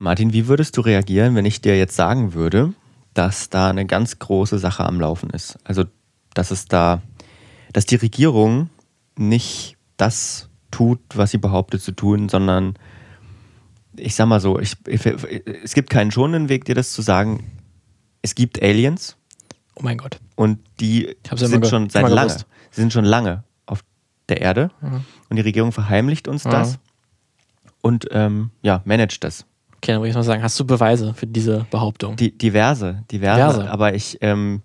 Martin, wie würdest du reagieren, wenn ich dir jetzt sagen würde, dass da eine ganz große Sache am Laufen ist? Also, dass es da, dass die Regierung nicht das tut, was sie behauptet zu tun, sondern ich sag mal so, ich, ich, es gibt keinen schonenden Weg, dir das zu sagen. Es gibt Aliens. Oh mein Gott. Und die sind schon seit lange, sie sind schon lange auf der Erde. Mhm. Und die Regierung verheimlicht uns mhm. das und ähm, ja, managt das. Okay, dann würde ich mal sagen, hast du Beweise für diese Behauptung? Die, diverse, diverse, diverse. Aber ich, ähm,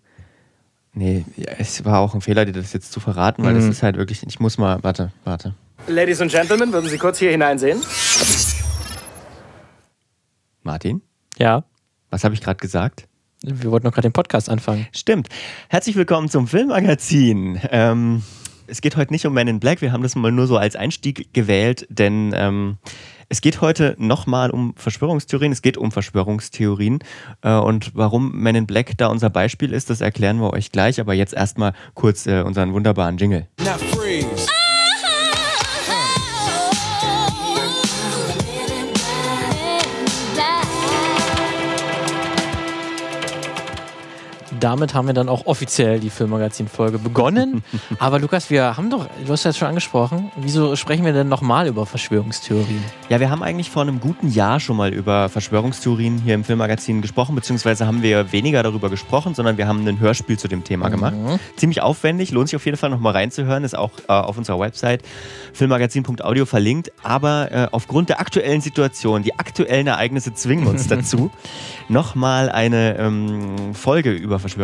nee, es war auch ein Fehler, dir das jetzt zu verraten, weil mhm. das ist halt wirklich, ich muss mal, warte, warte. Ladies and Gentlemen, würden Sie kurz hier hineinsehen? Martin? Ja. Was habe ich gerade gesagt? Wir wollten noch gerade den Podcast anfangen. Stimmt. Herzlich willkommen zum Filmmagazin. Ähm, es geht heute nicht um Men in Black. Wir haben das mal nur so als Einstieg gewählt, denn ähm, es geht heute nochmal um Verschwörungstheorien. Es geht um Verschwörungstheorien. Äh, und warum Men in Black da unser Beispiel ist, das erklären wir euch gleich. Aber jetzt erstmal kurz äh, unseren wunderbaren Jingle. Now damit haben wir dann auch offiziell die Filmmagazin-Folge begonnen. Aber Lukas, wir haben doch, du hast ja schon angesprochen, wieso sprechen wir denn nochmal über Verschwörungstheorien? Ja, wir haben eigentlich vor einem guten Jahr schon mal über Verschwörungstheorien hier im Filmmagazin gesprochen, beziehungsweise haben wir weniger darüber gesprochen, sondern wir haben ein Hörspiel zu dem Thema gemacht. Mhm. Ziemlich aufwendig, lohnt sich auf jeden Fall nochmal reinzuhören, ist auch äh, auf unserer Website filmmagazin.audio verlinkt. Aber äh, aufgrund der aktuellen Situation, die aktuellen Ereignisse zwingen uns dazu, nochmal eine ähm, Folge über Verschwörungstheorien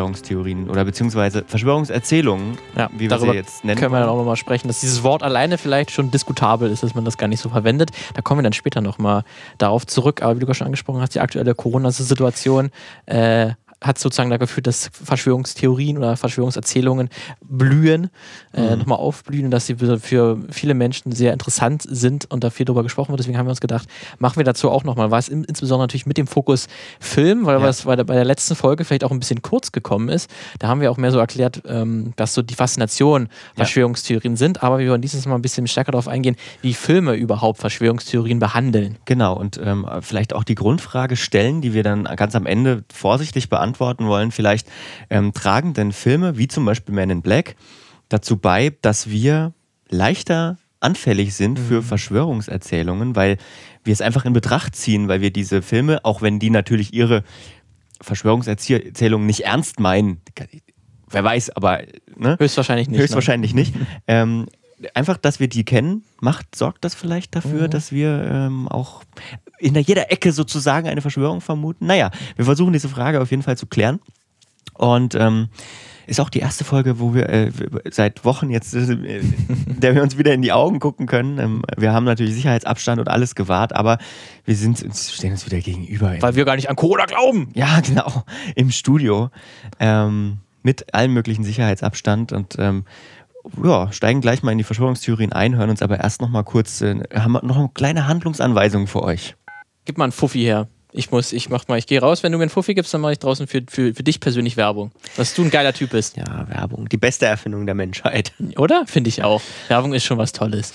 oder beziehungsweise Verschwörungserzählungen, ja, wie wir sie jetzt nennen. Können wir dann auch nochmal sprechen, dass dieses Wort alleine vielleicht schon diskutabel ist, dass man das gar nicht so verwendet. Da kommen wir dann später nochmal darauf zurück. Aber wie du schon angesprochen hast, die aktuelle Corona-Situation äh, hat sozusagen dazu geführt, dass Verschwörungstheorien oder Verschwörungserzählungen blühen, äh, mhm. nochmal aufblühen und dass sie für viele Menschen sehr interessant sind und da viel drüber gesprochen wird. Deswegen haben wir uns gedacht, machen wir dazu auch nochmal was, insbesondere natürlich mit dem Fokus Film, weil ja. das bei der, bei der letzten Folge vielleicht auch ein bisschen kurz gekommen ist. Da haben wir auch mehr so erklärt, ähm, dass so die Faszination Verschwörungstheorien ja. sind, aber wir wollen dieses Mal ein bisschen stärker darauf eingehen, wie Filme überhaupt Verschwörungstheorien behandeln. Genau, und ähm, vielleicht auch die Grundfrage stellen, die wir dann ganz am Ende vorsichtig beantworten beantworten wollen, vielleicht ähm, tragen denn Filme wie zum Beispiel Man in Black dazu bei, dass wir leichter anfällig sind mhm. für Verschwörungserzählungen, weil wir es einfach in Betracht ziehen, weil wir diese Filme, auch wenn die natürlich ihre Verschwörungserzählungen nicht ernst meinen, wer weiß, aber ne? höchstwahrscheinlich nicht. Ne? Höchstwahrscheinlich ne? nicht. Ähm, einfach, dass wir die kennen, macht, sorgt das vielleicht dafür, mhm. dass wir ähm, auch in jeder Ecke sozusagen eine Verschwörung vermuten? Naja, wir versuchen diese Frage auf jeden Fall zu klären. Und ähm, ist auch die erste Folge, wo wir äh, seit Wochen jetzt, äh, der wir uns wieder in die Augen gucken können. Ähm, wir haben natürlich Sicherheitsabstand und alles gewahrt, aber wir sind, stehen uns wieder gegenüber. Weil wir gar nicht an Corona glauben. Ja, genau. Im Studio. Ähm, mit allem möglichen Sicherheitsabstand und ähm, ja, steigen gleich mal in die Verschwörungstheorien ein, hören uns aber erst noch mal kurz, äh, haben noch eine kleine Handlungsanweisung für euch. Gib mal einen Fuffi her. Ich muss, ich mach mal, ich gehe raus. Wenn du mir einen Fuffi gibst, dann mache ich draußen für, für, für dich persönlich Werbung. Dass du ein geiler Typ bist. Ja, Werbung. Die beste Erfindung der Menschheit. Oder? Finde ich auch. Werbung ist schon was Tolles.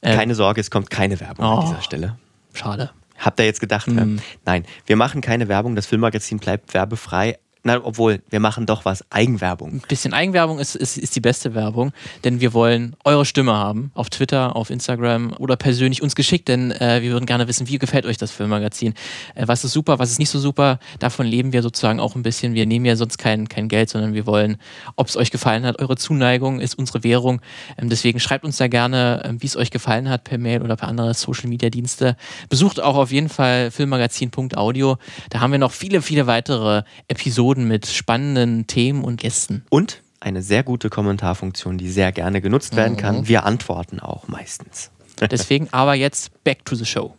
Ähm, keine Sorge, es kommt keine Werbung oh, an dieser Stelle. Schade. Habt ihr jetzt gedacht? Mm. Nein, wir machen keine Werbung. Das Filmmagazin bleibt werbefrei. Na, obwohl, wir machen doch was. Eigenwerbung. Ein bisschen Eigenwerbung ist, ist, ist die beste Werbung, denn wir wollen eure Stimme haben. Auf Twitter, auf Instagram oder persönlich uns geschickt, denn äh, wir würden gerne wissen, wie gefällt euch das Filmmagazin? Äh, was ist super, was ist nicht so super? Davon leben wir sozusagen auch ein bisschen. Wir nehmen ja sonst kein, kein Geld, sondern wir wollen, ob es euch gefallen hat. Eure Zuneigung ist unsere Währung. Ähm, deswegen schreibt uns da gerne, äh, wie es euch gefallen hat, per Mail oder per andere Social Media Dienste. Besucht auch auf jeden Fall filmmagazin.audio. Da haben wir noch viele, viele weitere Episoden Episoden mit spannenden Themen und Gästen. Und eine sehr gute Kommentarfunktion, die sehr gerne genutzt werden kann. Mhm. Wir antworten auch meistens. Deswegen aber jetzt back to the show.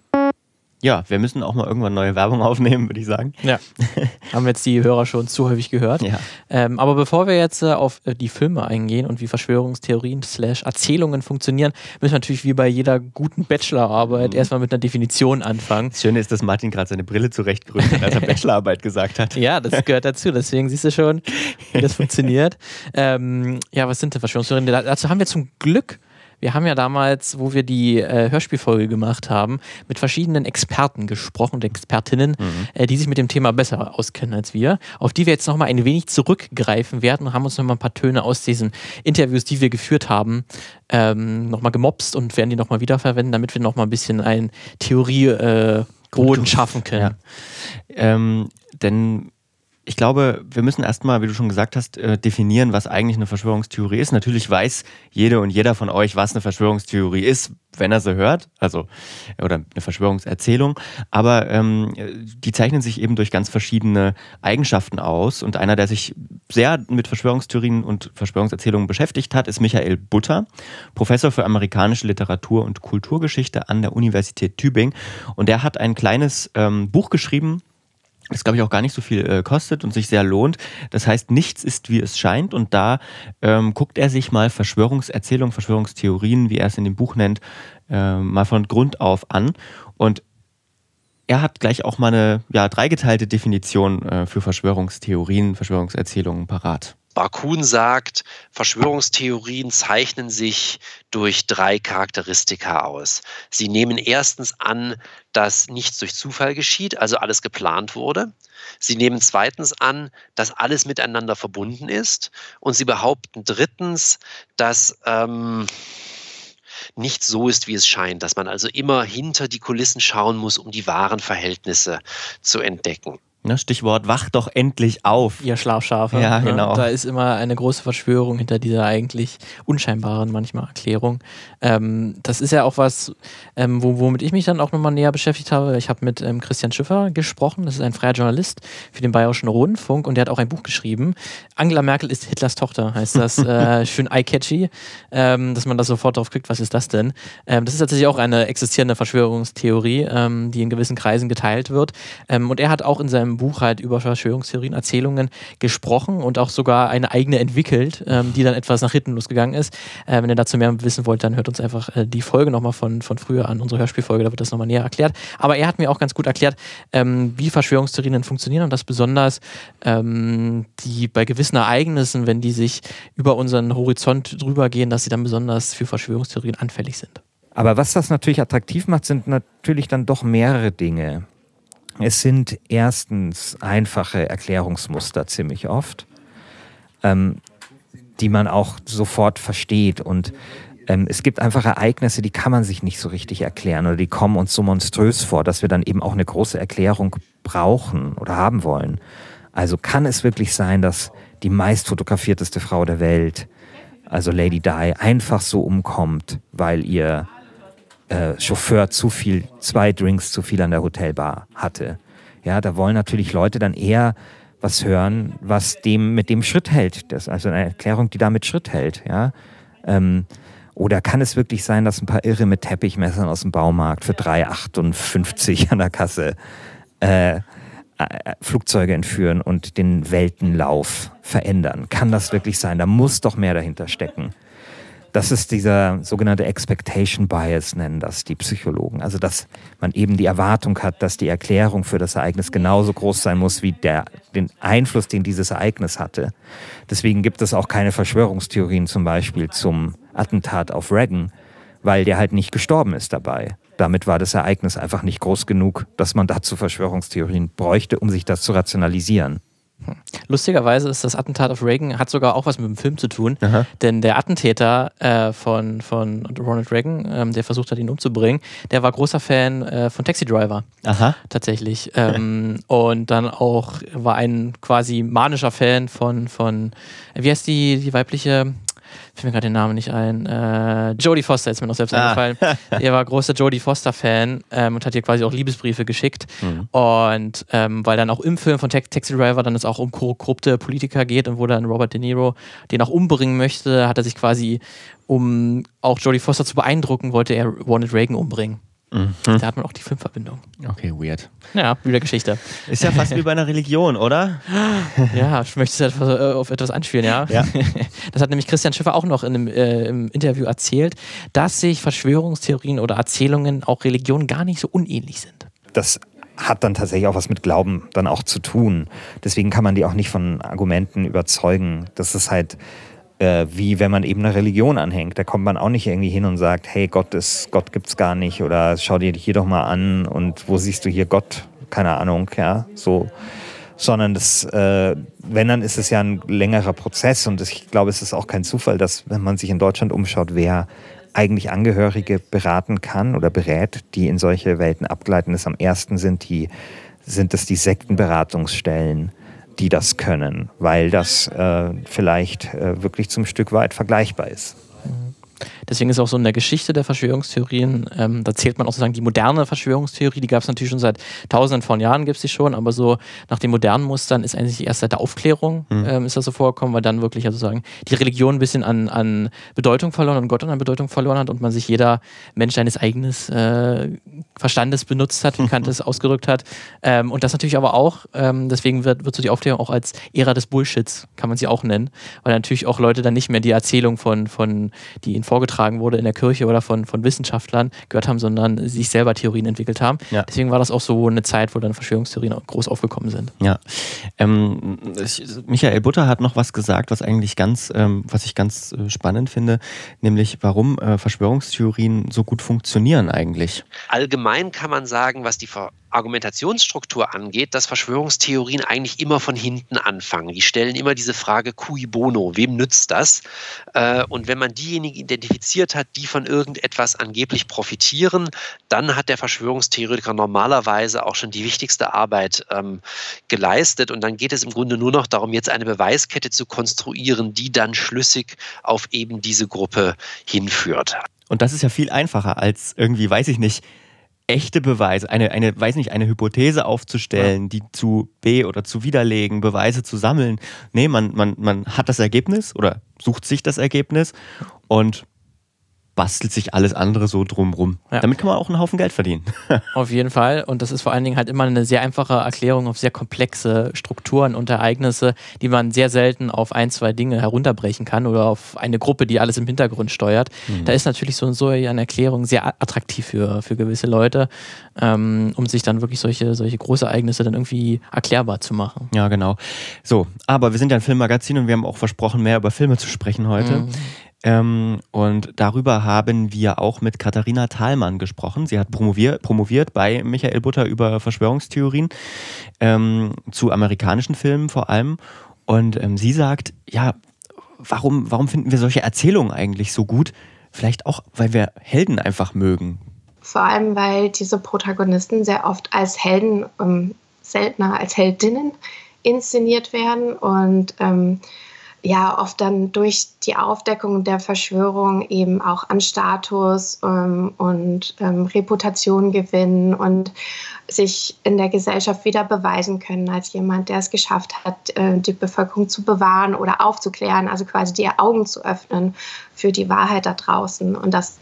Ja, wir müssen auch mal irgendwann neue Werbung aufnehmen, würde ich sagen. Ja. Haben jetzt die Hörer schon zu häufig gehört. Ja. Ähm, aber bevor wir jetzt äh, auf äh, die Filme eingehen und wie Verschwörungstheorien slash Erzählungen funktionieren, müssen wir natürlich wie bei jeder guten Bachelorarbeit mhm. erstmal mit einer Definition anfangen. Das Schöne ist, dass Martin gerade seine Brille zurechtgerückt hat, als er Bachelorarbeit gesagt hat. Ja, das gehört dazu. Deswegen siehst du schon, wie das funktioniert. Ähm, ja, was sind denn Verschwörungstheorien? Dazu haben wir zum Glück Wir haben ja damals, wo wir die äh, Hörspielfolge gemacht haben, mit verschiedenen Experten gesprochen und Expertinnen, mhm. äh, die sich mit dem Thema besser auskennen als wir, auf die wir jetzt nochmal ein wenig zurückgreifen werden und haben uns nochmal ein paar Töne aus diesen Interviews, die wir geführt haben, ähm, nochmal gemobst und werden die nochmal wiederverwenden, damit wir nochmal ein bisschen ein Theorie äh, schaffen können. Ja. Ähm, denn ich glaube, wir müssen erstmal, wie du schon gesagt hast, äh, definieren, was eigentlich eine Verschwörungstheorie ist. Natürlich weiß jede und jeder von euch, was eine Verschwörungstheorie ist, wenn er sie hört, also oder eine Verschwörungserzählung. Aber ähm, die zeichnen sich eben durch ganz verschiedene Eigenschaften aus. Und einer, der sich sehr mit Verschwörungstheorien und Verschwörungserzählungen beschäftigt hat, ist Michael Butter, Professor für amerikanische Literatur und Kulturgeschichte an der Universität Tübingen. Und der hat ein kleines ähm, Buch geschrieben, das glaube ich auch gar nicht so viel äh, kostet und sich sehr lohnt. Das heißt, nichts ist wie es scheint und da ähm, guckt er sich mal Verschwörungserzählungen, Verschwörungstheorien, wie er es in dem Buch nennt, äh, mal von Grund auf an und er hat gleich auch mal eine ja, dreigeteilte Definition äh, für Verschwörungstheorien, Verschwörungserzählungen parat. Barkun sagt, Verschwörungstheorien zeichnen sich durch drei Charakteristika aus. Sie nehmen erstens an, dass nichts durch Zufall geschieht, also alles geplant wurde. Sie nehmen zweitens an, dass alles miteinander verbunden ist. Und sie behaupten drittens, dass ähm, nicht so ist, wie es scheint, dass man also immer hinter die Kulissen schauen muss, um die wahren Verhältnisse zu entdecken. Ne, Stichwort, wach doch endlich auf. Ihr Schlafschafe. Ja, ne? genau. Da ist immer eine große Verschwörung hinter dieser eigentlich unscheinbaren manchmal Erklärung. Ähm, das ist ja auch was, ähm, womit ich mich dann auch nochmal näher beschäftigt habe. Ich habe mit ähm, Christian Schiffer gesprochen, das ist ein freier Journalist für den Bayerischen Rundfunk und der hat auch ein Buch geschrieben. Angela Merkel ist Hitlers Tochter, heißt das. äh, schön eye-catchy, ähm, dass man da sofort drauf kriegt, was ist das denn? Ähm, das ist tatsächlich auch eine existierende Verschwörungstheorie, ähm, die in gewissen Kreisen geteilt wird. und er hat auch in seinem seinem Buch halt über Verschwörungstheorien, Erzählungen gesprochen und auch sogar eine eigene entwickelt, ähm, die dann etwas nach hinten losgegangen ist. Äh, wenn ihr dazu mehr wissen wollt, dann hört uns einfach äh, die Folge nochmal von, von früher an, unsere Hörspielfolge, da wird das nochmal näher erklärt. Aber er hat mir auch ganz gut erklärt, ähm, wie Verschwörungstheorien denn funktionieren und dass besonders ähm, die bei gewissen Ereignissen, wenn die sich über unseren Horizont drüber gehen, dass sie dann besonders für Verschwörungstheorien anfällig sind. Aber was das natürlich attraktiv macht, sind natürlich dann doch mehrere Dinge. Es sind erstens einfache Erklärungsmuster ziemlich oft, ähm, die man auch sofort versteht. Und ähm, es gibt einfach Ereignisse, die kann man sich nicht so richtig erklären oder die kommen uns so monströs vor, dass wir dann eben auch eine große Erklärung brauchen oder haben wollen. Also kann es wirklich sein, dass die meist fotografierteste Frau der Welt, also Lady Di, einfach so umkommt, weil ihr äh, Chauffeur zu viel, zwei Drinks zu viel an der Hotelbar hatte. Ja, da wollen natürlich Leute dann eher was hören, was dem mit dem Schritt hält. Das ist also eine Erklärung, die damit Schritt hält. Ja. Ähm, oder kann es wirklich sein, dass ein paar Irre mit Teppichmessern aus dem Baumarkt für 3,58 an der Kasse äh, äh, Flugzeuge entführen und den Weltenlauf verändern? Kann das wirklich sein? Da muss doch mehr dahinter stecken. Das ist dieser sogenannte Expectation Bias, nennen das die Psychologen. Also, dass man eben die Erwartung hat, dass die Erklärung für das Ereignis genauso groß sein muss wie der, den Einfluss, den dieses Ereignis hatte. Deswegen gibt es auch keine Verschwörungstheorien zum Beispiel zum Attentat auf Reagan, weil der halt nicht gestorben ist dabei. Damit war das Ereignis einfach nicht groß genug, dass man dazu Verschwörungstheorien bräuchte, um sich das zu rationalisieren. Lustigerweise ist das Attentat auf Reagan, hat sogar auch was mit dem Film zu tun, Aha. denn der Attentäter äh, von, von Ronald Reagan, ähm, der versucht hat, ihn umzubringen, der war großer Fan äh, von Taxi Driver. Aha. Tatsächlich. Ähm, und dann auch war ein quasi manischer Fan von, von wie heißt die, die weibliche fällt mir gerade den Namen nicht ein. Äh, Jodie Foster ist mir noch selbst ah. eingefallen. er war großer Jodie Foster-Fan ähm, und hat ihr quasi auch Liebesbriefe geschickt. Mhm. Und ähm, weil dann auch im Film von Taxi Driver dann es auch um korrupte Politiker geht und wo dann Robert De Niro den auch umbringen möchte, hat er sich quasi, um auch Jodie Foster zu beeindrucken, wollte er Ronald Reagan umbringen. Mhm. Da hat man auch die Filmverbindung. Okay, weird. Ja, wieder Geschichte. Ist ja fast wie bei einer Religion, oder? ja, ich möchte etwas, äh, auf etwas anspielen, ja. ja. Das hat nämlich Christian Schiffer auch noch in einem, äh, im Interview erzählt, dass sich Verschwörungstheorien oder Erzählungen auch Religionen gar nicht so unähnlich sind. Das hat dann tatsächlich auch was mit Glauben dann auch zu tun. Deswegen kann man die auch nicht von Argumenten überzeugen. Das ist halt Äh, wie wenn man eben eine Religion anhängt. Da kommt man auch nicht irgendwie hin und sagt, hey, Gott ist, Gott gibt's gar nicht oder schau dir hier doch mal an und wo siehst du hier Gott? Keine Ahnung, ja, so. Sondern das, äh, wenn, dann ist es ja ein längerer Prozess und ich glaube, es ist auch kein Zufall, dass, wenn man sich in Deutschland umschaut, wer eigentlich Angehörige beraten kann oder berät, die in solche Welten abgleiten ist. Am ersten sind die, sind es die Sektenberatungsstellen die das können, weil das äh, vielleicht äh, wirklich zum Stück weit vergleichbar ist. Deswegen ist auch so in der Geschichte der Verschwörungstheorien, ähm, da zählt man auch sozusagen die moderne Verschwörungstheorie, die gab es natürlich schon seit tausenden von Jahren, gibt es die schon, aber so nach den modernen Mustern ist eigentlich erst seit der Aufklärung mhm. ähm, ist das so vorgekommen, weil dann wirklich also sagen, die Religion ein bisschen an, an Bedeutung verloren und Gott an Bedeutung verloren hat und man sich jeder Mensch seines eigenen äh, Verstandes benutzt hat, wie Kant es ausgedrückt hat. Ähm, und das natürlich aber auch, ähm, deswegen wird, wird so die Aufklärung auch als Ära des Bullshits, kann man sie auch nennen, weil natürlich auch Leute dann nicht mehr die Erzählung von, von die ihnen vorgetragen wurde in der Kirche oder von, von Wissenschaftlern gehört haben, sondern sich selber Theorien entwickelt haben. Ja. Deswegen war das auch so eine Zeit, wo dann Verschwörungstheorien groß aufgekommen sind. Ja. Ähm, Michael Butter hat noch was gesagt, was eigentlich ganz, ähm, was ich ganz äh, spannend finde, nämlich warum äh, Verschwörungstheorien so gut funktionieren eigentlich. Allgemein kann man sagen, was die Argumentationsstruktur angeht, dass Verschwörungstheorien eigentlich immer von hinten anfangen. Die stellen immer diese Frage cui bono, wem nützt das? Äh, und wenn man diejenigen identifiziert hat, die von irgendetwas angeblich profitieren, dann hat der Verschwörungstheoretiker normalerweise auch schon die wichtigste Arbeit ähm, geleistet. Und dann geht es im Grunde nur noch darum, jetzt eine Beweiskette zu konstruieren, die dann schlüssig auf eben diese Gruppe hinführt. Und das ist ja viel einfacher als irgendwie, weiß ich nicht, echte Beweise, eine, eine, weiß nicht, eine Hypothese aufzustellen, ja. die zu B oder zu widerlegen, Beweise zu sammeln. Nee, man, man, man hat das Ergebnis oder sucht sich das Ergebnis und bastelt sich alles andere so drumrum. Ja. Damit kann man auch einen Haufen Geld verdienen. auf jeden Fall. Und das ist vor allen Dingen halt immer eine sehr einfache Erklärung auf sehr komplexe Strukturen und Ereignisse, die man sehr selten auf ein, zwei Dinge herunterbrechen kann oder auf eine Gruppe, die alles im Hintergrund steuert. Mhm. Da ist natürlich so, so eine Erklärung sehr attraktiv für, für gewisse Leute, ähm, um sich dann wirklich solche, solche Großereignisse dann irgendwie erklärbar zu machen. Ja, genau. So, aber wir sind ja ein Filmmagazin und wir haben auch versprochen, mehr über Filme zu sprechen heute. Mhm. Ähm, und darüber haben wir auch mit Katharina Thalmann gesprochen. Sie hat promoviert, promoviert bei Michael Butter über Verschwörungstheorien ähm, zu amerikanischen Filmen vor allem. Und ähm, sie sagt, ja, warum, warum finden wir solche Erzählungen eigentlich so gut? Vielleicht auch, weil wir Helden einfach mögen. Vor allem, weil diese Protagonisten sehr oft als Helden, ähm, seltener als Heldinnen inszeniert werden und ähm, ja oft dann durch die Aufdeckung der Verschwörung eben auch an Status ähm, und ähm, Reputation gewinnen und sich in der Gesellschaft wieder beweisen können als jemand, der es geschafft hat, äh, die Bevölkerung zu bewahren oder aufzuklären, also quasi die Augen zu öffnen für die Wahrheit da draußen. Und das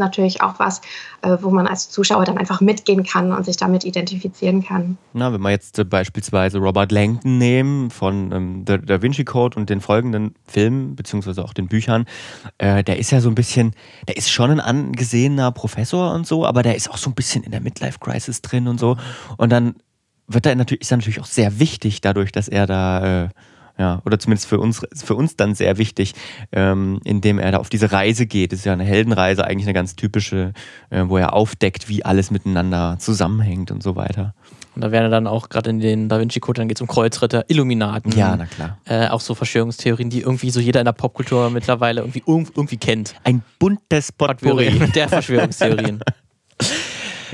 natürlich auch was, äh, wo man als Zuschauer dann einfach mitgehen kann und sich damit identifizieren kann. Na, wenn wir jetzt äh, beispielsweise Robert Langdon nehmen von ähm, The Da Vinci Code und den folgenden Filmen, beziehungsweise auch den Büchern, äh, der ist ja so ein bisschen, der ist schon ein angesehener Professor und so, aber der ist auch so ein bisschen in der Midlife-Crisis drin und so. Und dann wird er natürlich, ist er natürlich auch sehr wichtig dadurch, dass er da äh, ja, oder zumindest für uns, für uns dann sehr wichtig, ähm, indem er da auf diese Reise geht. Das ist ja eine Heldenreise, eigentlich eine ganz typische, äh, wo er aufdeckt, wie alles miteinander zusammenhängt und so weiter. Und da werden dann auch gerade in den Da Vinci Code, dann geht es um Kreuzritter, Illuminaten. Ja, na klar. Äh, auch so Verschwörungstheorien, die irgendwie so jeder in der Popkultur mittlerweile irgendwie, irgendwie kennt. Ein buntes Potpourri. Der Verschwörungstheorien.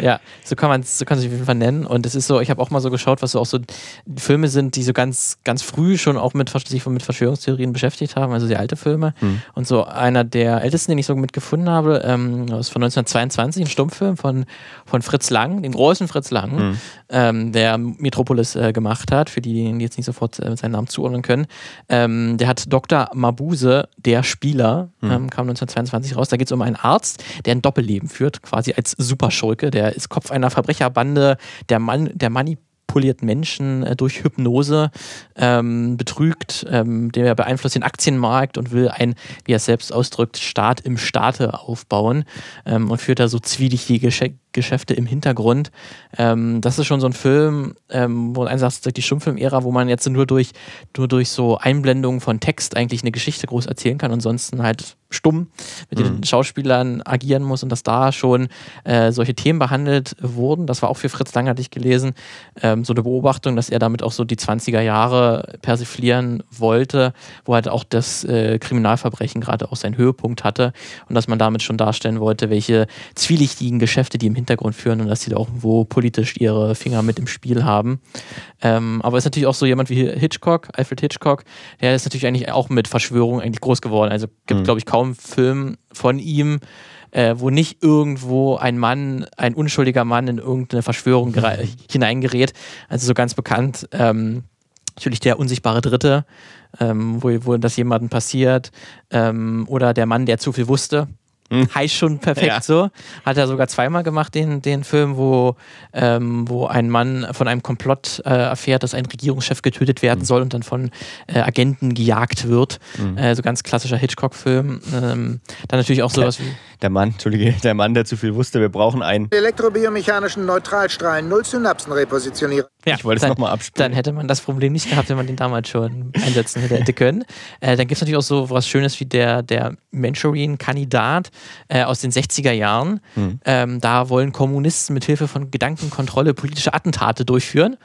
Ja, so kann man so kann sich auf jeden Fall nennen. Und es ist so, ich habe auch mal so geschaut, was so auch so Filme sind, die so ganz, ganz früh schon auch mit, sich mit Verschwörungstheorien beschäftigt haben, also die alte Filme. Mhm. Und so einer der ältesten, den ich so mitgefunden habe, ähm, ist von 1922, ein Stummfilm von, von Fritz Lang, den großen Fritz Lang, mhm. ähm, der Metropolis äh, gemacht hat, für die, die jetzt nicht sofort äh, seinen Namen zuordnen können. Ähm, der hat Dr. Mabuse, der Spieler, mhm. kam 1922 raus. Da geht es um einen Arzt, der ein Doppelleben führt, quasi als Superschurke, der ist Kopf einer Verbrecherbande, der Mann, der manipuliert Menschen äh, durch Hypnose, ähm, betrügt, ähm, der beeinflusst den Aktienmarkt und will ein, wie er es selbst ausdrückt, Staat im Staate aufbauen ähm, und führt da so zwielichtige Geschäfte im Hintergrund. Ähm, das ist schon so ein Film, ähm, wo ein sagt, die Stummfilm-Ära, wo man jetzt nur durch, nur durch so Einblendungen von Text eigentlich eine Geschichte groß erzählen kann. Ansonsten halt stumm mit den mhm. Schauspielern agieren muss und dass da schon äh, solche Themen behandelt wurden. Das war auch für Fritz Lang, hatte ich gelesen, ähm, so eine Beobachtung, dass er damit auch so die 20er Jahre persiflieren wollte, wo halt auch das äh, Kriminalverbrechen gerade auch seinen Höhepunkt hatte und dass man damit schon darstellen wollte, welche zwielichtigen Geschäfte die im Hintergrund führen und dass sie da auch wo politisch ihre Finger mit im Spiel haben. Ähm, aber ist natürlich auch so jemand wie Hitchcock, Alfred Hitchcock, der ist natürlich eigentlich auch mit Verschwörung eigentlich groß geworden. Also gibt, mhm. glaube ich, kaum Film von ihm, äh, wo nicht irgendwo ein Mann, ein unschuldiger Mann in irgendeine Verschwörung hineingerät. Also so ganz bekannt. Ähm, natürlich der unsichtbare Dritte, ähm, wo, wo das jemandem passiert. Ähm, oder der Mann, der zu viel wusste. Hm. Heißt schon perfekt ja. so. Hat er sogar zweimal gemacht, den, den Film, wo, ähm, wo ein Mann von einem Komplott äh, erfährt, dass ein Regierungschef getötet werden mhm. soll und dann von äh, Agenten gejagt wird. Mhm. Äh, so ganz klassischer Hitchcock-Film. Ähm, dann natürlich auch sowas wie. Der Mann, Entschuldige, der Mann, der zu viel wusste, wir brauchen einen. Elektrobiomechanischen Neutralstrahlen, Null Synapsen repositionieren. Ja, ich wollte es nochmal abspielen. Dann hätte man das Problem nicht gehabt, wenn man den damals schon einsetzen hätte können. Äh, dann gibt es natürlich auch so was Schönes wie der, der Manchurian-Kandidat äh, aus den 60er Jahren. Mhm. Ähm, da wollen Kommunisten mit Hilfe von Gedankenkontrolle politische Attentate durchführen.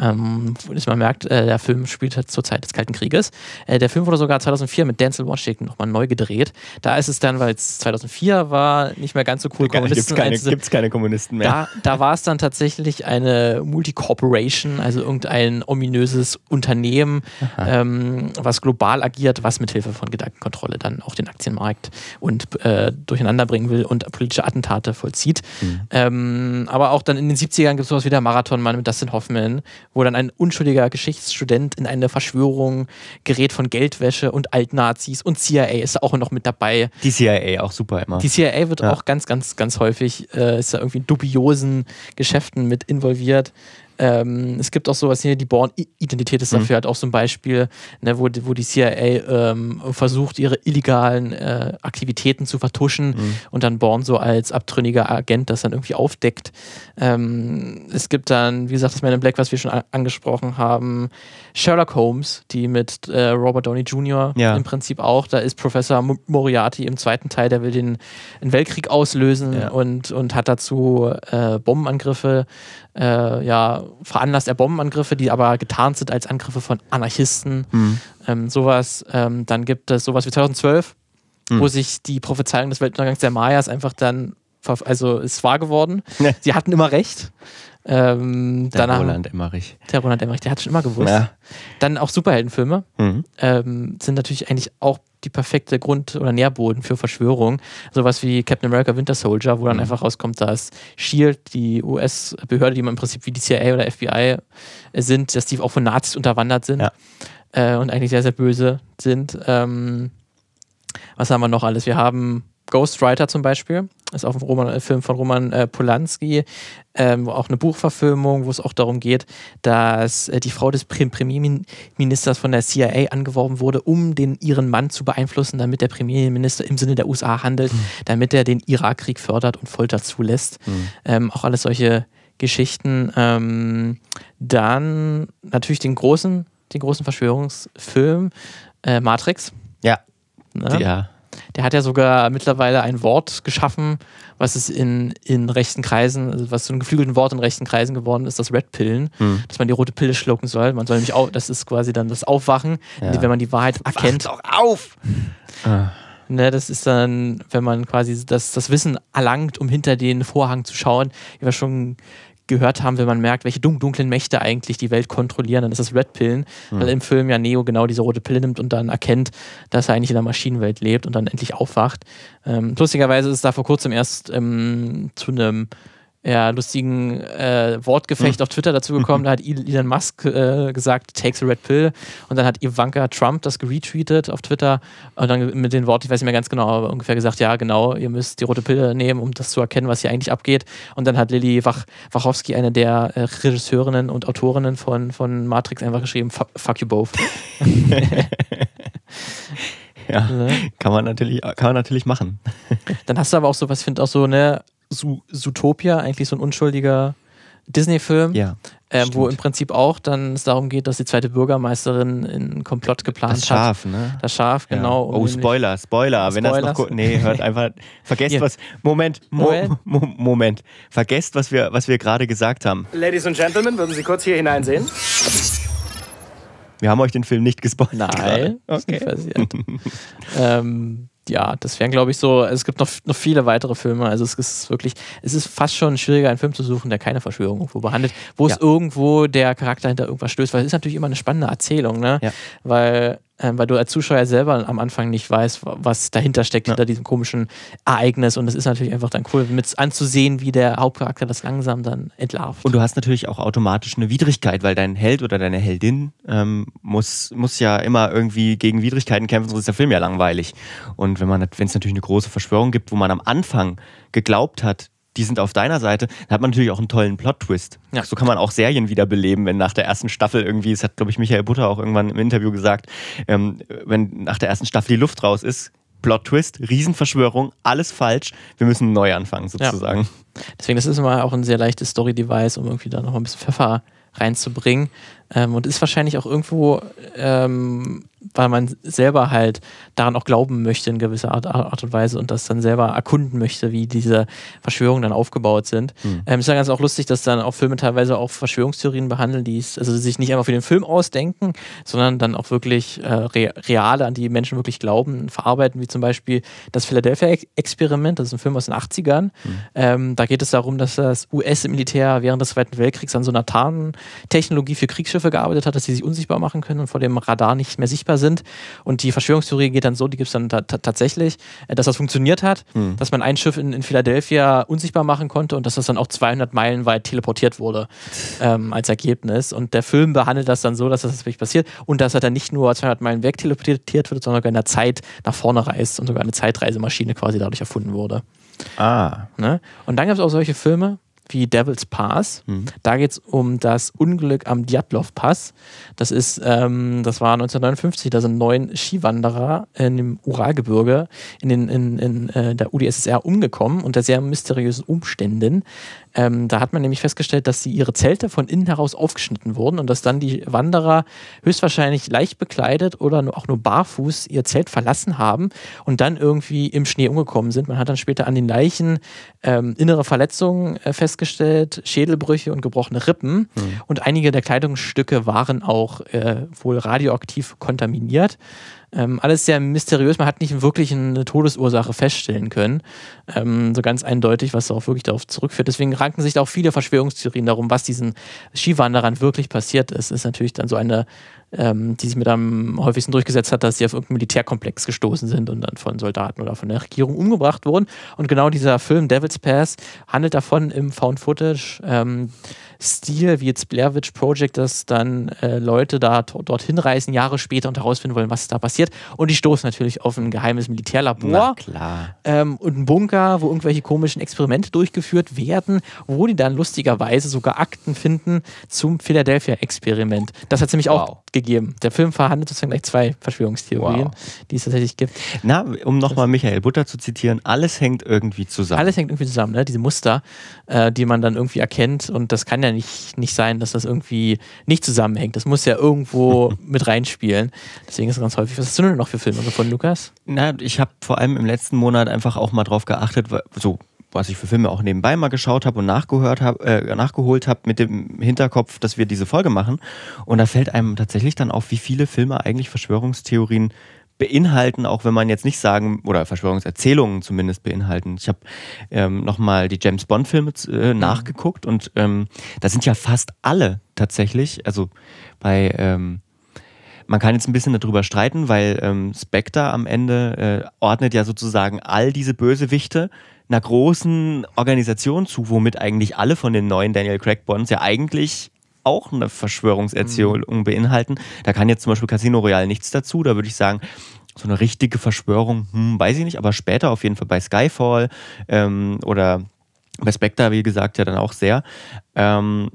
Ähm, dass man merkt, äh, der Film spielt halt zur Zeit des Kalten Krieges. Äh, der Film wurde sogar 2004 mit Denzel Washington nochmal neu gedreht. Da ist es dann, weil es 2004 war, nicht mehr ganz so cool. Gibt es keine, keine, Kommunisten mehr. Da, da war es dann tatsächlich eine Multi-Corporation, also irgendein ominöses Unternehmen, ähm, was global agiert, was mit Hilfe von Gedankenkontrolle dann auch den Aktienmarkt und äh, durcheinander bringen will und politische Attentate vollzieht. Mhm. Ähm, aber auch dann in den 70ern gibt es sowas wie der Marathonmann mit Dustin Hoffman wo dann ein unschuldiger Geschichtsstudent in eine Verschwörung gerät von Geldwäsche und Altnazis und CIA ist auch noch mit dabei. Die CIA auch super immer. Die CIA wird ja. auch ganz, ganz, ganz häufig, äh, ist da irgendwie in dubiosen Geschäften mit involviert. Ähm, es gibt auch sowas hier, die Born-Identität ist dafür mhm. halt auch so ein Beispiel, ne, wo, wo die CIA ähm, versucht, ihre illegalen äh, Aktivitäten zu vertuschen mhm. und dann Born so als abtrünniger Agent das dann irgendwie aufdeckt. Ähm, es gibt dann, wie gesagt, das Man in Black, was wir schon angesprochen haben, Sherlock Holmes, die mit äh, Robert Downey Jr. Ja. im Prinzip auch, da ist Professor Moriarty im zweiten Teil, der will den, den Weltkrieg auslösen ja. und, und hat dazu äh, Bombenangriffe äh, ja, veranlasst er Bombenangriffe, die aber getarnt sind als Angriffe von Anarchisten. Mhm. Ähm, sowas. Ähm, dann gibt es sowas wie 2012, mhm. wo sich die Prophezeiung des Weltuntergangs der Mayas einfach dann, also ist wahr geworden. Ja. Sie hatten immer recht. Ähm, der danach, Roland Emmerich. Der Roland Emmerich, der hat schon immer gewusst. Ja. Dann auch Superheldenfilme mhm. ähm, sind natürlich eigentlich auch die perfekte Grund- oder Nährboden für Verschwörung. Sowas wie Captain America Winter Soldier, wo dann mhm. einfach rauskommt, dass SHIELD, die US-Behörde, die man im Prinzip wie die CIA oder FBI sind, dass die auch von Nazis unterwandert sind ja. äh, und eigentlich sehr, sehr böse sind. Ähm, was haben wir noch alles? Wir haben Ghostwriter zum Beispiel, ist auch ein, Roman, ein Film von Roman äh, Polanski, ähm, auch eine Buchverfilmung, wo es auch darum geht, dass äh, die Frau des Premierministers von der CIA angeworben wurde, um den ihren Mann zu beeinflussen, damit der Premierminister im Sinne der USA handelt, mhm. damit er den Irakkrieg fördert und Folter zulässt. Mhm. Ähm, auch alles solche Geschichten. Ähm, dann natürlich den großen, den großen Verschwörungsfilm äh, Matrix. Ja. Ne? Ja. Der hat ja sogar mittlerweile ein Wort geschaffen, was es in, in rechten Kreisen, also was zu einem geflügelten Wort in rechten Kreisen geworden ist, das Red Pillen, hm. dass man die rote Pille schlucken soll. Man soll nämlich auch, das ist quasi dann das Aufwachen, ja. wenn man die Wahrheit erkennt. Wacht auch auf! Ah. Ne, das ist dann, wenn man quasi das, das Wissen erlangt, um hinter den Vorhang zu schauen, wie wir schon gehört haben, wenn man merkt, welche dunklen Mächte eigentlich die Welt kontrollieren, dann ist das Red Pillen, mhm. weil im Film ja Neo genau diese rote Pille nimmt und dann erkennt, dass er eigentlich in der Maschinenwelt lebt und dann endlich aufwacht. Ähm, lustigerweise ist es da vor kurzem erst ähm, zu einem ja, lustigen äh, Wortgefecht mhm. auf Twitter dazu gekommen. Da hat Elon Musk äh, gesagt, takes a red pill. Und dann hat Ivanka Trump das geretweetet auf Twitter. Und dann mit den Worten, ich weiß nicht mehr ganz genau, aber ungefähr gesagt, ja, genau, ihr müsst die rote Pille nehmen, um das zu erkennen, was hier eigentlich abgeht. Und dann hat Lilly Wach Wachowski, eine der äh, Regisseurinnen und Autorinnen von, von Matrix, einfach geschrieben, fuck you both. ja, ne? kann man natürlich, kann man natürlich machen. dann hast du aber auch so, was ich finde auch so, ne, Zootopia, eigentlich so ein unschuldiger Disney-Film, ja, äh, wo im Prinzip auch dann es darum geht, dass die zweite Bürgermeisterin einen Komplott geplant das Schaf, hat. Ne? Das Schaf, ja. genau. Um oh, Spoiler, Spoiler. Wenn das noch nee, hört einfach, vergesst was. Moment, Mo Mo Moment. Vergesst, was wir, was wir gerade gesagt haben. Ladies and Gentlemen, würden Sie kurz hier hineinsehen? Wir haben euch den Film nicht gespoilert. Nein, okay. ist nicht passiert. ähm, ja, das wären, glaube ich, so. Es gibt noch, noch viele weitere Filme. Also, es ist wirklich, es ist fast schon schwieriger, einen Film zu suchen, der keine Verschwörung irgendwo behandelt, wo ja. es irgendwo der Charakter hinter irgendwas stößt, weil es ist natürlich immer eine spannende Erzählung, ne? Ja. Weil ähm, weil du als Zuschauer selber am Anfang nicht weißt, was dahinter steckt, ja. hinter diesem komischen Ereignis. Und es ist natürlich einfach dann cool, mit anzusehen, wie der Hauptcharakter das langsam dann entlarvt. Und du hast natürlich auch automatisch eine Widrigkeit, weil dein Held oder deine Heldin ähm, muss, muss ja immer irgendwie gegen Widrigkeiten kämpfen, sonst ist der Film ja langweilig. Und wenn es natürlich eine große Verschwörung gibt, wo man am Anfang geglaubt hat, die sind auf deiner Seite, dann hat man natürlich auch einen tollen Plot-Twist. Ja. So kann man auch Serien wiederbeleben, wenn nach der ersten Staffel irgendwie, es hat, glaube ich, Michael Butter auch irgendwann im Interview gesagt, ähm, wenn nach der ersten Staffel die Luft raus ist, Plot-Twist, Riesenverschwörung, alles falsch, wir müssen neu anfangen sozusagen. Ja. Deswegen, das ist immer auch ein sehr leichtes Story-Device, um irgendwie da noch ein bisschen Pfeffer reinzubringen. Ähm, und ist wahrscheinlich auch irgendwo ähm, weil man selber halt daran auch glauben möchte in gewisser Art, Art, und Weise und das dann selber erkunden möchte, wie diese Verschwörungen dann aufgebaut sind. Mhm. Ähm, ist ja ganz auch lustig, dass dann auch Filme teilweise auch Verschwörungstheorien behandeln, die es, also sich nicht einfach für den Film ausdenken, sondern dann auch wirklich äh, re reale, an die Menschen wirklich glauben, verarbeiten, wie zum Beispiel das Philadelphia-Experiment, das ist ein Film aus den 80ern. Mhm. Ähm, da geht es darum, dass das US-Militär während des Zweiten Weltkriegs an so einer Tarntechnologie für Kriegsschiffe gearbeitet hat, dass sie sich unsichtbar machen können und vor dem Radar nicht mehr sichtbar sind. Und die Verschwörungstheorie geht dann so, die gibt es dann tatsächlich, äh, dass das funktioniert hat, mhm. dass man ein Schiff in, in Philadelphia unsichtbar machen konnte und dass das dann auch 200 Meilen weit teleportiert wurde ähm, als Ergebnis. Und der Film behandelt das dann so, dass das wirklich passiert und dass er dann nicht nur 200 Meilen weg teleportiert wird, sondern sogar in der Zeit nach vorne reist und sogar eine Zeitreisemaschine quasi dadurch erfunden wurde. Ah. Ne? Und dann gibt es auch solche Filme, wie Devil's Pass. Mhm. Da geht es um das Unglück am Djatlov Pass. Das ist, ähm, das war 1959, da sind neun Skiwanderer in dem Uralgebirge in, den, in, in äh, der UdSSR umgekommen unter sehr mysteriösen Umständen. Ähm, da hat man nämlich festgestellt, dass sie ihre Zelte von innen heraus aufgeschnitten wurden und dass dann die Wanderer höchstwahrscheinlich leicht bekleidet oder auch nur barfuß ihr Zelt verlassen haben und dann irgendwie im Schnee umgekommen sind. Man hat dann später an den Leichen ähm, innere Verletzungen äh, festgestellt, Schädelbrüche und gebrochene Rippen. Mhm. Und einige der Kleidungsstücke waren auch äh, wohl radioaktiv kontaminiert. Ähm, alles sehr mysteriös. Man hat nicht wirklich eine Todesursache feststellen können. Ähm, so ganz eindeutig, was auch wirklich darauf zurückführt. Deswegen ranken sich da auch viele Verschwörungstheorien darum, was diesen Skiwanderern wirklich passiert ist. Ist natürlich dann so eine, ähm, die sich mit am häufigsten durchgesetzt hat, dass sie auf irgendeinen Militärkomplex gestoßen sind und dann von Soldaten oder von der Regierung umgebracht wurden. Und genau dieser Film Devil's Pass handelt davon im Found Footage. Ähm, Stil, wie jetzt Blair Witch Project, dass dann äh, Leute da dorthin reisen, Jahre später und herausfinden wollen, was da passiert. Und die stoßen natürlich auf ein geheimes Militärlabor ähm, und einen Bunker, wo irgendwelche komischen Experimente durchgeführt werden, wo die dann lustigerweise sogar Akten finden zum Philadelphia-Experiment. Das hat nämlich wow. auch gegeben. Der Film verhandelt sozusagen gleich zwei Verschwörungstheorien, wow. die es tatsächlich gibt. Na, um nochmal Michael Butter zu zitieren, alles hängt irgendwie zusammen. Alles hängt irgendwie zusammen, ne? diese Muster, äh, die man dann irgendwie erkennt. Und das kann ja nicht, nicht sein, dass das irgendwie nicht zusammenhängt. Das muss ja irgendwo mit reinspielen. Deswegen ist es ganz häufig. Was hast du denn noch für Filme gefunden, Lukas? Na, ich habe vor allem im letzten Monat einfach auch mal drauf geachtet, so was ich für Filme auch nebenbei mal geschaut habe und nachgehört hab, äh, nachgeholt habe mit dem Hinterkopf, dass wir diese Folge machen. Und da fällt einem tatsächlich dann auf, wie viele Filme eigentlich Verschwörungstheorien beinhalten, auch wenn man jetzt nicht sagen, oder Verschwörungserzählungen zumindest beinhalten. Ich habe ähm, nochmal die James Bond-Filme äh, mhm. nachgeguckt und ähm, da sind ja fast alle tatsächlich, also bei, ähm, man kann jetzt ein bisschen darüber streiten, weil ähm, Spectre am Ende äh, ordnet ja sozusagen all diese Bösewichte einer großen Organisation zu, womit eigentlich alle von den neuen Daniel Craig Bonds ja eigentlich auch eine Verschwörungserzählung mhm. beinhalten. Da kann jetzt zum Beispiel Casino Royale nichts dazu. Da würde ich sagen, so eine richtige Verschwörung, hm, weiß ich nicht, aber später auf jeden Fall bei Skyfall ähm, oder bei Spectre, wie gesagt, ja dann auch sehr. Ähm,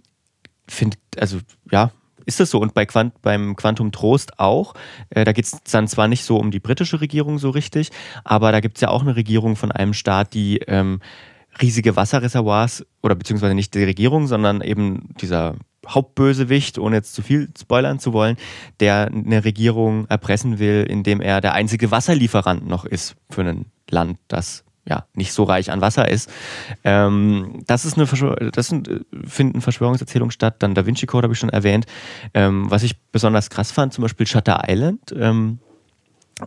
Finde, also ja, ist das so. Und bei Quant beim Quantum Trost auch. Äh, da geht es dann zwar nicht so um die britische Regierung so richtig, aber da gibt es ja auch eine Regierung von einem Staat, die ähm, riesige Wasserreservoirs oder beziehungsweise nicht die Regierung, sondern eben dieser Hauptbösewicht, ohne jetzt zu viel spoilern zu wollen, der eine Regierung erpressen will, indem er der einzige Wasserlieferant noch ist für ein Land, das ja nicht so reich an Wasser ist. Ähm, das ist eine Verschwör das sind, äh, finden Verschwörungserzählungen statt. Dann Da Vinci Code habe ich schon erwähnt. Ähm, was ich besonders krass fand, zum Beispiel Shutter Island. Ähm,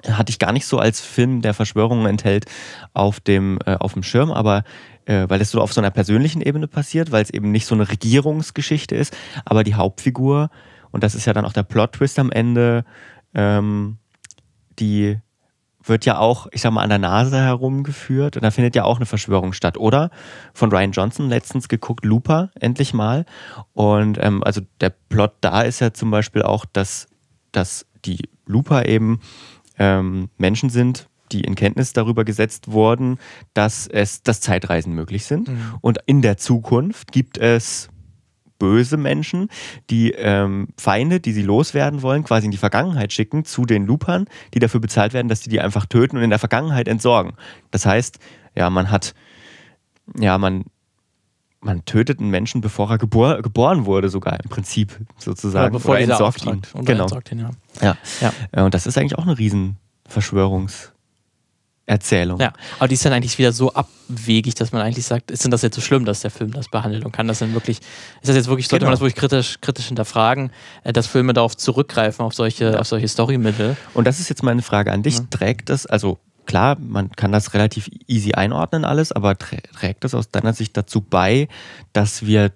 hatte ich gar nicht so als Film, der Verschwörungen enthält, auf dem, äh, auf dem Schirm, aber äh, weil es so auf so einer persönlichen Ebene passiert, weil es eben nicht so eine Regierungsgeschichte ist, aber die Hauptfigur, und das ist ja dann auch der Plot-Twist am Ende, ähm, die wird ja auch, ich sag mal, an der Nase herumgeführt und da findet ja auch eine Verschwörung statt, oder? Von Ryan Johnson letztens geguckt, Looper, endlich mal. Und ähm, also der Plot da ist ja zum Beispiel auch, dass, dass die Looper eben ähm, Menschen sind, die in Kenntnis darüber gesetzt wurden, dass es, dass Zeitreisen möglich sind. Mhm. Und in der Zukunft gibt es böse Menschen, die ähm, Feinde, die sie loswerden wollen, quasi in die Vergangenheit schicken zu den Loopern, die dafür bezahlt werden, dass sie die einfach töten und in der Vergangenheit entsorgen. Das heißt, ja, man hat, ja, man, man tötet einen Menschen, bevor er gebor geboren wurde, sogar im Prinzip sozusagen. Ja, bevor oder entsorgt ihn. Genau. Entsorgt ihn, ja. Ja. ja. Und das ist eigentlich auch eine Riesenverschwörungs- Erzählung. Ja, aber die ist dann eigentlich wieder so abwegig, dass man eigentlich sagt, ist denn das jetzt so schlimm, dass der Film das behandelt und kann das dann wirklich, ist das jetzt wirklich, sollte genau. man das wirklich kritisch, kritisch hinterfragen, äh, dass Filme darauf zurückgreifen, auf solche, ja. auf solche Storymittel. Und das ist jetzt meine Frage an dich, ja. trägt das, also klar, man kann das relativ easy einordnen alles, aber trägt das aus deiner Sicht dazu bei, dass wir,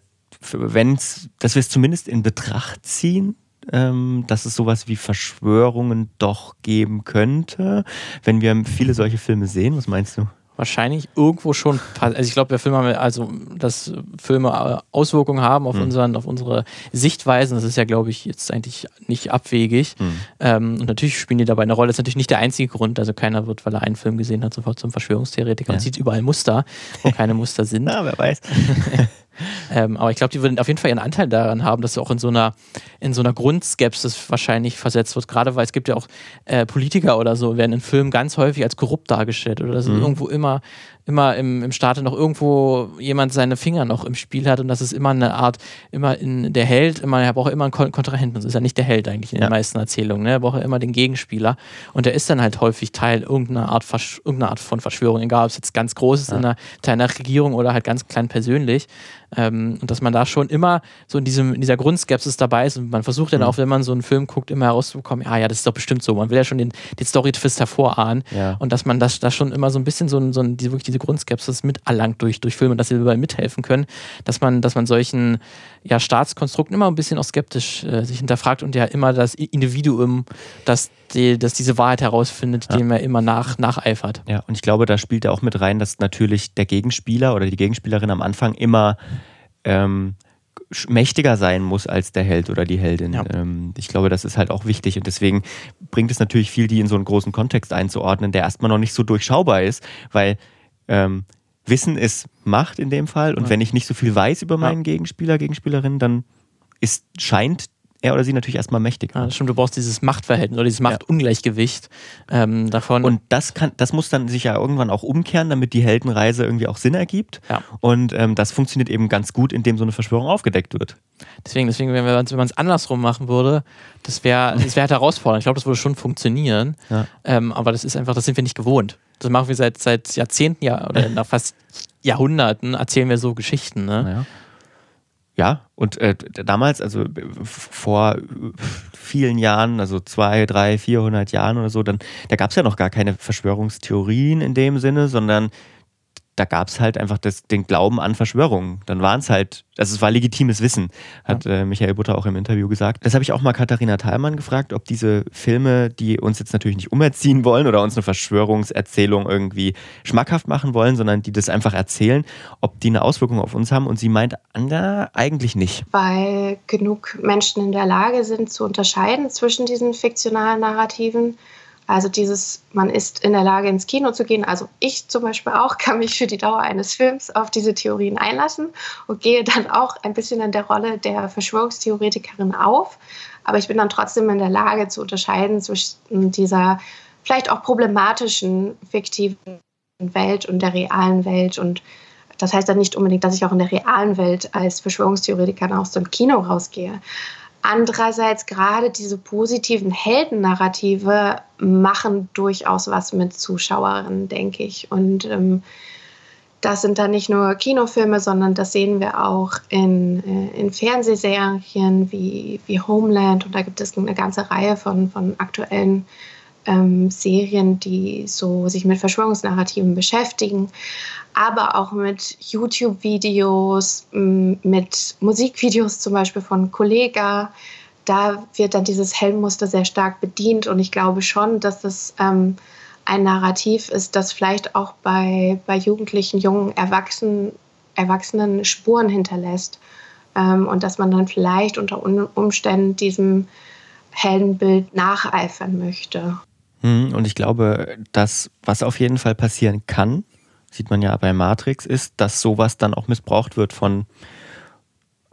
wenn's, dass wir es zumindest in Betracht ziehen, ähm, dass es sowas wie Verschwörungen doch geben könnte, wenn wir viele solche Filme sehen? Was meinst du? wahrscheinlich irgendwo schon, also ich glaube, haben, also dass Filme äh, Auswirkungen haben auf, mhm. unseren, auf unsere Sichtweisen, das ist ja, glaube ich, jetzt eigentlich nicht abwegig. Mhm. Ähm, und natürlich spielen die dabei eine Rolle. Das ist natürlich nicht der einzige Grund. Also keiner wird, weil er einen Film gesehen hat, sofort zum Verschwörungstheoretiker ja. und sieht überall Muster, wo keine Muster sind. Na, wer weiß. Ähm, aber ich glaube, die würden auf jeden Fall ihren Anteil daran haben, dass auch in so einer, in so einer Grundskepsis wahrscheinlich versetzt wird. Gerade weil es gibt ja auch äh, Politiker oder so, werden in Filmen ganz häufig als korrupt dargestellt oder dass mhm. irgendwo immer immer im, im Staate noch irgendwo jemand seine Finger noch im Spiel hat und das ist immer eine Art, immer in der Held, immer, er braucht immer einen Kontrahenten. Das ist ja nicht der Held eigentlich in den meisten Erzählungen. Ne? Er braucht ja immer den Gegenspieler und der ist dann halt häufig Teil irgendeiner Art, irgendeiner Art von Verschwörung, egal ob es jetzt ganz groß ist ja. in einer, Teil einer Regierung oder halt ganz klein persönlich. Ähm, und dass man da schon immer so in, diesem, in dieser Grundskepsis dabei ist und man versucht dann mhm. auch, wenn man so einen Film guckt, immer herauszubekommen, ja, ja, das ist doch bestimmt so. Man will ja schon den, den Story-Twist hervorahnen ja. und dass man das da schon immer so ein bisschen so, so die, wirklich diese Grundskepsis miterlangt durch, durch Filme, dass sie dabei mithelfen können, dass man, dass man solchen ja, Staatskonstrukten immer ein bisschen auch skeptisch äh, sich hinterfragt und ja immer das Individuum, das, die, das diese Wahrheit herausfindet, ja. dem er immer nach, nacheifert. Ja, und ich glaube, da spielt er auch mit rein, dass natürlich der Gegenspieler oder die Gegenspielerin am Anfang immer ähm, mächtiger sein muss als der Held oder die Heldin. Ja. Ähm, ich glaube, das ist halt auch wichtig und deswegen bringt es natürlich viel, die in so einen großen Kontext einzuordnen, der erstmal noch nicht so durchschaubar ist, weil ähm, Wissen ist Macht in dem Fall und ja. wenn ich nicht so viel weiß über meinen. Gegenspieler, Gegenspielerin, dann ist, scheint er oder sie natürlich erstmal mächtig. Ja, das stimmt, du brauchst dieses Machtverhältnis oder dieses Machtungleichgewicht ähm, davon. Und das kann, das muss dann sich ja irgendwann auch umkehren, damit die Heldenreise irgendwie auch Sinn ergibt. Ja. Und ähm, das funktioniert eben ganz gut, indem so eine Verschwörung aufgedeckt wird. Deswegen, deswegen wenn, wenn man es andersrum machen würde, das wäre das wär halt herausfordernd. Ich glaube, das würde schon funktionieren. Ja. Ähm, aber das ist einfach, das sind wir nicht gewohnt. Das machen wir seit, seit Jahrzehnten ja, oder nach fast Jahrhunderten erzählen wir so Geschichten. Ne? Ja. Ja, und äh, damals, also vor vielen Jahren, also zwei, drei, vierhundert Jahren oder so, dann, da gab es ja noch gar keine Verschwörungstheorien in dem Sinne, sondern da gab es halt einfach das, den Glauben an Verschwörungen. Dann waren es halt, also es war legitimes Wissen, hat ja. äh, Michael Butter auch im Interview gesagt. Das habe ich auch mal Katharina Thalmann gefragt, ob diese Filme, die uns jetzt natürlich nicht umerziehen wollen oder uns eine Verschwörungserzählung irgendwie schmackhaft machen wollen, sondern die das einfach erzählen, ob die eine Auswirkung auf uns haben. Und sie meint, na, eigentlich nicht. Weil genug Menschen in der Lage sind zu unterscheiden zwischen diesen fiktionalen Narrativen also dieses, man ist in der Lage, ins Kino zu gehen. Also ich zum Beispiel auch kann mich für die Dauer eines Films auf diese Theorien einlassen und gehe dann auch ein bisschen in der Rolle der Verschwörungstheoretikerin auf. Aber ich bin dann trotzdem in der Lage zu unterscheiden zwischen dieser vielleicht auch problematischen fiktiven Welt und der realen Welt und das heißt dann nicht unbedingt, dass ich auch in der realen Welt als Verschwörungstheoretiker aus dem Kino rausgehe. Andererseits gerade diese positiven Heldennarrative machen durchaus was mit Zuschauerinnen, denke ich. Und ähm, das sind dann nicht nur Kinofilme, sondern das sehen wir auch in, äh, in Fernsehserien wie, wie Homeland. Und da gibt es eine ganze Reihe von, von aktuellen ähm, Serien, die so sich mit Verschwörungsnarrativen beschäftigen, aber auch mit YouTube-Videos, mit Musikvideos zum Beispiel von Kollega. Da wird dann dieses Helmmuster sehr stark bedient und ich glaube schon, dass das ähm, ein Narrativ ist, das vielleicht auch bei, bei Jugendlichen, jungen Erwachsenen, Erwachsenen Spuren hinterlässt ähm, und dass man dann vielleicht unter Umständen diesem Heldenbild nacheifern möchte. Hm, und ich glaube, dass was auf jeden Fall passieren kann, sieht man ja bei Matrix, ist, dass sowas dann auch missbraucht wird von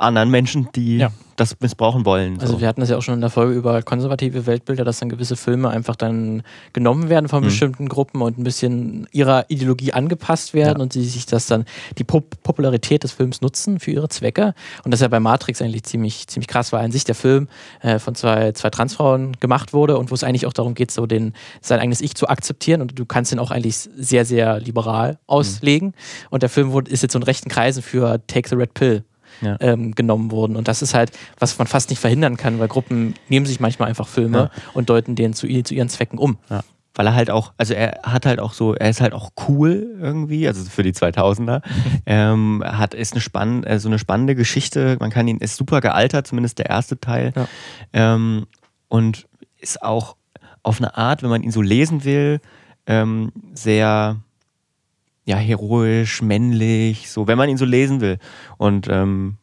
anderen Menschen, die ja. das missbrauchen wollen. So. Also wir hatten das ja auch schon in der Folge über konservative Weltbilder, dass dann gewisse Filme einfach dann genommen werden von mhm. bestimmten Gruppen und ein bisschen ihrer Ideologie angepasst werden ja. und sie sich das dann die Pop Popularität des Films nutzen für ihre Zwecke. Und das ist ja bei Matrix eigentlich ziemlich, ziemlich krass, weil an sich der Film äh, von zwei, zwei Transfrauen gemacht wurde und wo es eigentlich auch darum geht, so den, sein eigenes Ich zu akzeptieren und du kannst ihn auch eigentlich sehr, sehr liberal auslegen. Mhm. Und der Film wurde, ist jetzt so in rechten Kreisen für Take the Red Pill ja. ähm, genommen wurden. Und das ist halt, was man fast nicht verhindern kann, weil Gruppen nehmen sich manchmal einfach Filme ja. und deuten den zu, zu ihren Zwecken um. Ja weil er halt auch, also er hat halt auch so, er ist halt auch cool irgendwie, also für die 2000er. ähm, hat ist eine spannende, äh, so eine spannende Geschichte. Man kann ihn ist super gealtert, zumindest der erste Teil. Ja. Ähm, und ist auch auf eine Art, wenn man ihn so lesen will, ähm, sehr ja, heroisch, männlich, so, wenn man ihn so lesen will. Und ähm,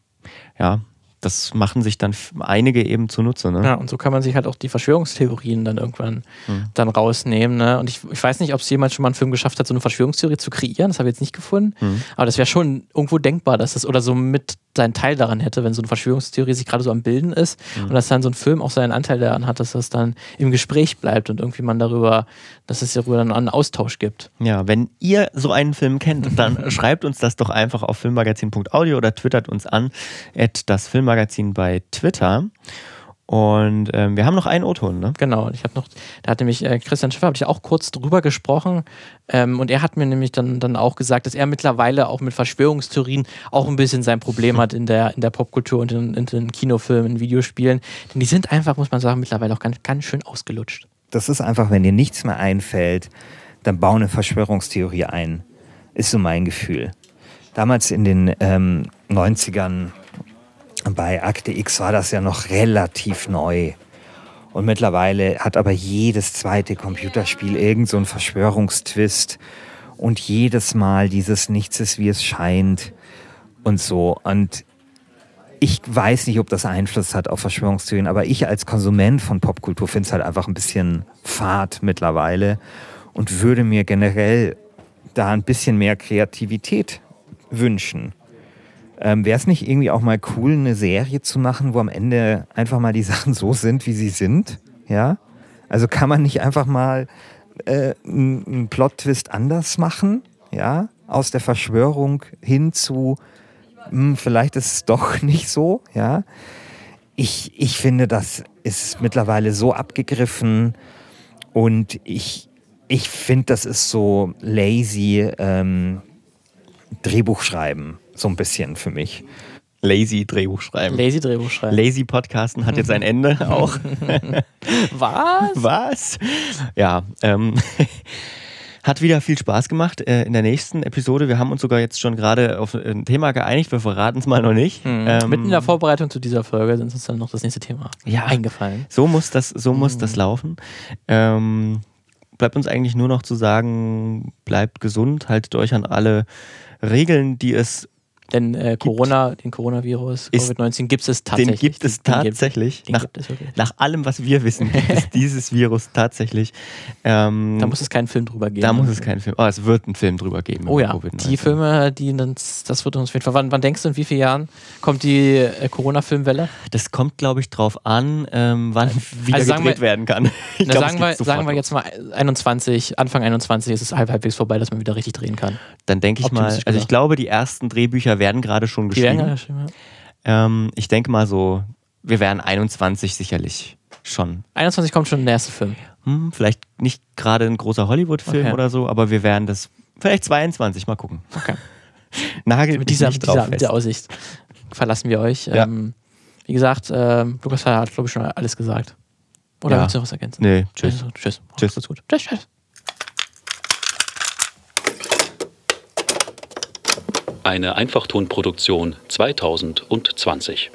ja, das machen sich dann einige eben zunutze. Ne? Ja, und so kann man sich halt auch die Verschwörungstheorien dann irgendwann mhm. dann rausnehmen. Ne? Und ich, ich weiß nicht, ob es jemand schon mal einen Film geschafft hat, so eine Verschwörungstheorie zu kreieren. Das habe ich jetzt nicht gefunden. Mhm. Aber das wäre schon irgendwo denkbar, dass das oder so mit seinen Teil daran hätte, wenn so eine Verschwörungstheorie sich gerade so am Bilden ist mhm. und dass dann so ein Film auch seinen Anteil daran hat, dass das dann im Gespräch bleibt und irgendwie man darüber, dass es darüber dann einen Austausch gibt. Ja, wenn ihr so einen Film kennt, dann schreibt uns das doch einfach auf filmmagazin.audio oder twittert uns an, at das Filmmagazin bei Twitter. Und ähm, wir haben noch einen O-Ton, ne? Genau, ich habe noch, da hat nämlich äh, Christian Schiffer, habe ich auch kurz drüber gesprochen. Ähm, und er hat mir nämlich dann, dann auch gesagt, dass er mittlerweile auch mit Verschwörungstheorien auch ein bisschen sein Problem hat in der, in der Popkultur und in, in den Kinofilmen, in Videospielen. Denn die sind einfach, muss man sagen, mittlerweile auch ganz, ganz schön ausgelutscht. Das ist einfach, wenn dir nichts mehr einfällt, dann bau eine Verschwörungstheorie ein. Ist so mein Gefühl. Damals in den ähm, 90ern bei Akte X war das ja noch relativ neu. Und mittlerweile hat aber jedes zweite Computerspiel irgend so einen Verschwörungstwist. Und jedes Mal dieses Nichts ist, wie es scheint. Und so. Und ich weiß nicht, ob das Einfluss hat auf Verschwörungstheorien, aber ich als Konsument von Popkultur finde es halt einfach ein bisschen fad mittlerweile und würde mir generell da ein bisschen mehr Kreativität wünschen. Ähm, Wäre es nicht irgendwie auch mal cool, eine Serie zu machen, wo am Ende einfach mal die Sachen so sind, wie sie sind? Ja? Also kann man nicht einfach mal äh, einen Plot-Twist anders machen? Ja? Aus der Verschwörung hin zu, mh, hm, vielleicht ist es doch nicht so? Ja? Ich, ich finde, das ist mittlerweile so abgegriffen und ich, ich finde, das ist so lazy ähm, Drehbuch schreiben so ein bisschen für mich. Lazy Drehbuch schreiben. Lazy Drehbuch schreiben. Lazy Podcasten hat jetzt ein Ende auch. Was? Was? Ja, ähm, hat wieder viel Spaß gemacht äh, in der nächsten Episode. Wir haben uns sogar jetzt schon gerade auf ein Thema geeinigt. Wir verraten es mal noch nicht. Hm. Ähm, Mitten in der Vorbereitung zu dieser Folge sind uns dann noch das nächste Thema ja, eingefallen. So muss das, so hm. muss das laufen. Ähm, bleibt uns eigentlich nur noch zu sagen, bleibt gesund, haltet euch an alle Regeln, die es Denn äh, Corona, den Coronavirus, Covid-19 gibt es tatsächlich. Den gibt es tatsächlich. Den nach, gibt es nach, allem, was wir wissen, gibt es dieses Virus tatsächlich. Ähm, da muss es keinen Film drüber geben. Da muss es keinen Film. Oh, es wird einen Film drüber geben. Oh ja. Die Filme, die das, das wird uns auf jeden Fall. Wann, wann, denkst du, in wie vielen Jahren kommt die äh, Corona-Filmwelle? Das kommt, glaube ich, drauf an, ähm, wann also wieder gedreht wir, werden kann. Na, glaub, sagen, wir, sagen wir jetzt mal 21, Anfang 21 ist es halb, halbwegs vorbei, dass man wieder richtig drehen kann. Dann denke ich mal, also ich glaube, die ersten Drehbücher werden gerade schon geschrieben. Die geschrieben ja. ähm, ich denke mal so, wir werden 21 sicherlich schon. 21 kommt schon der erste Film. Hm, vielleicht nicht gerade ein großer Hollywood-Film okay. oder so, aber wir werden das vielleicht 22 mal gucken. Okay. Nagel mit dieser, dieser, mit dieser Aussicht verlassen wir euch. Ja. Ähm, wie gesagt, äh, Lukas hat, glaube ich, schon alles gesagt. Oder ja. willst du noch was ergänzen? Nee, tschüss. Tschüss. Tschüss. Tschüss. Gut. Tschüss. tschüss. Eine Einfachtonproduktion 2020.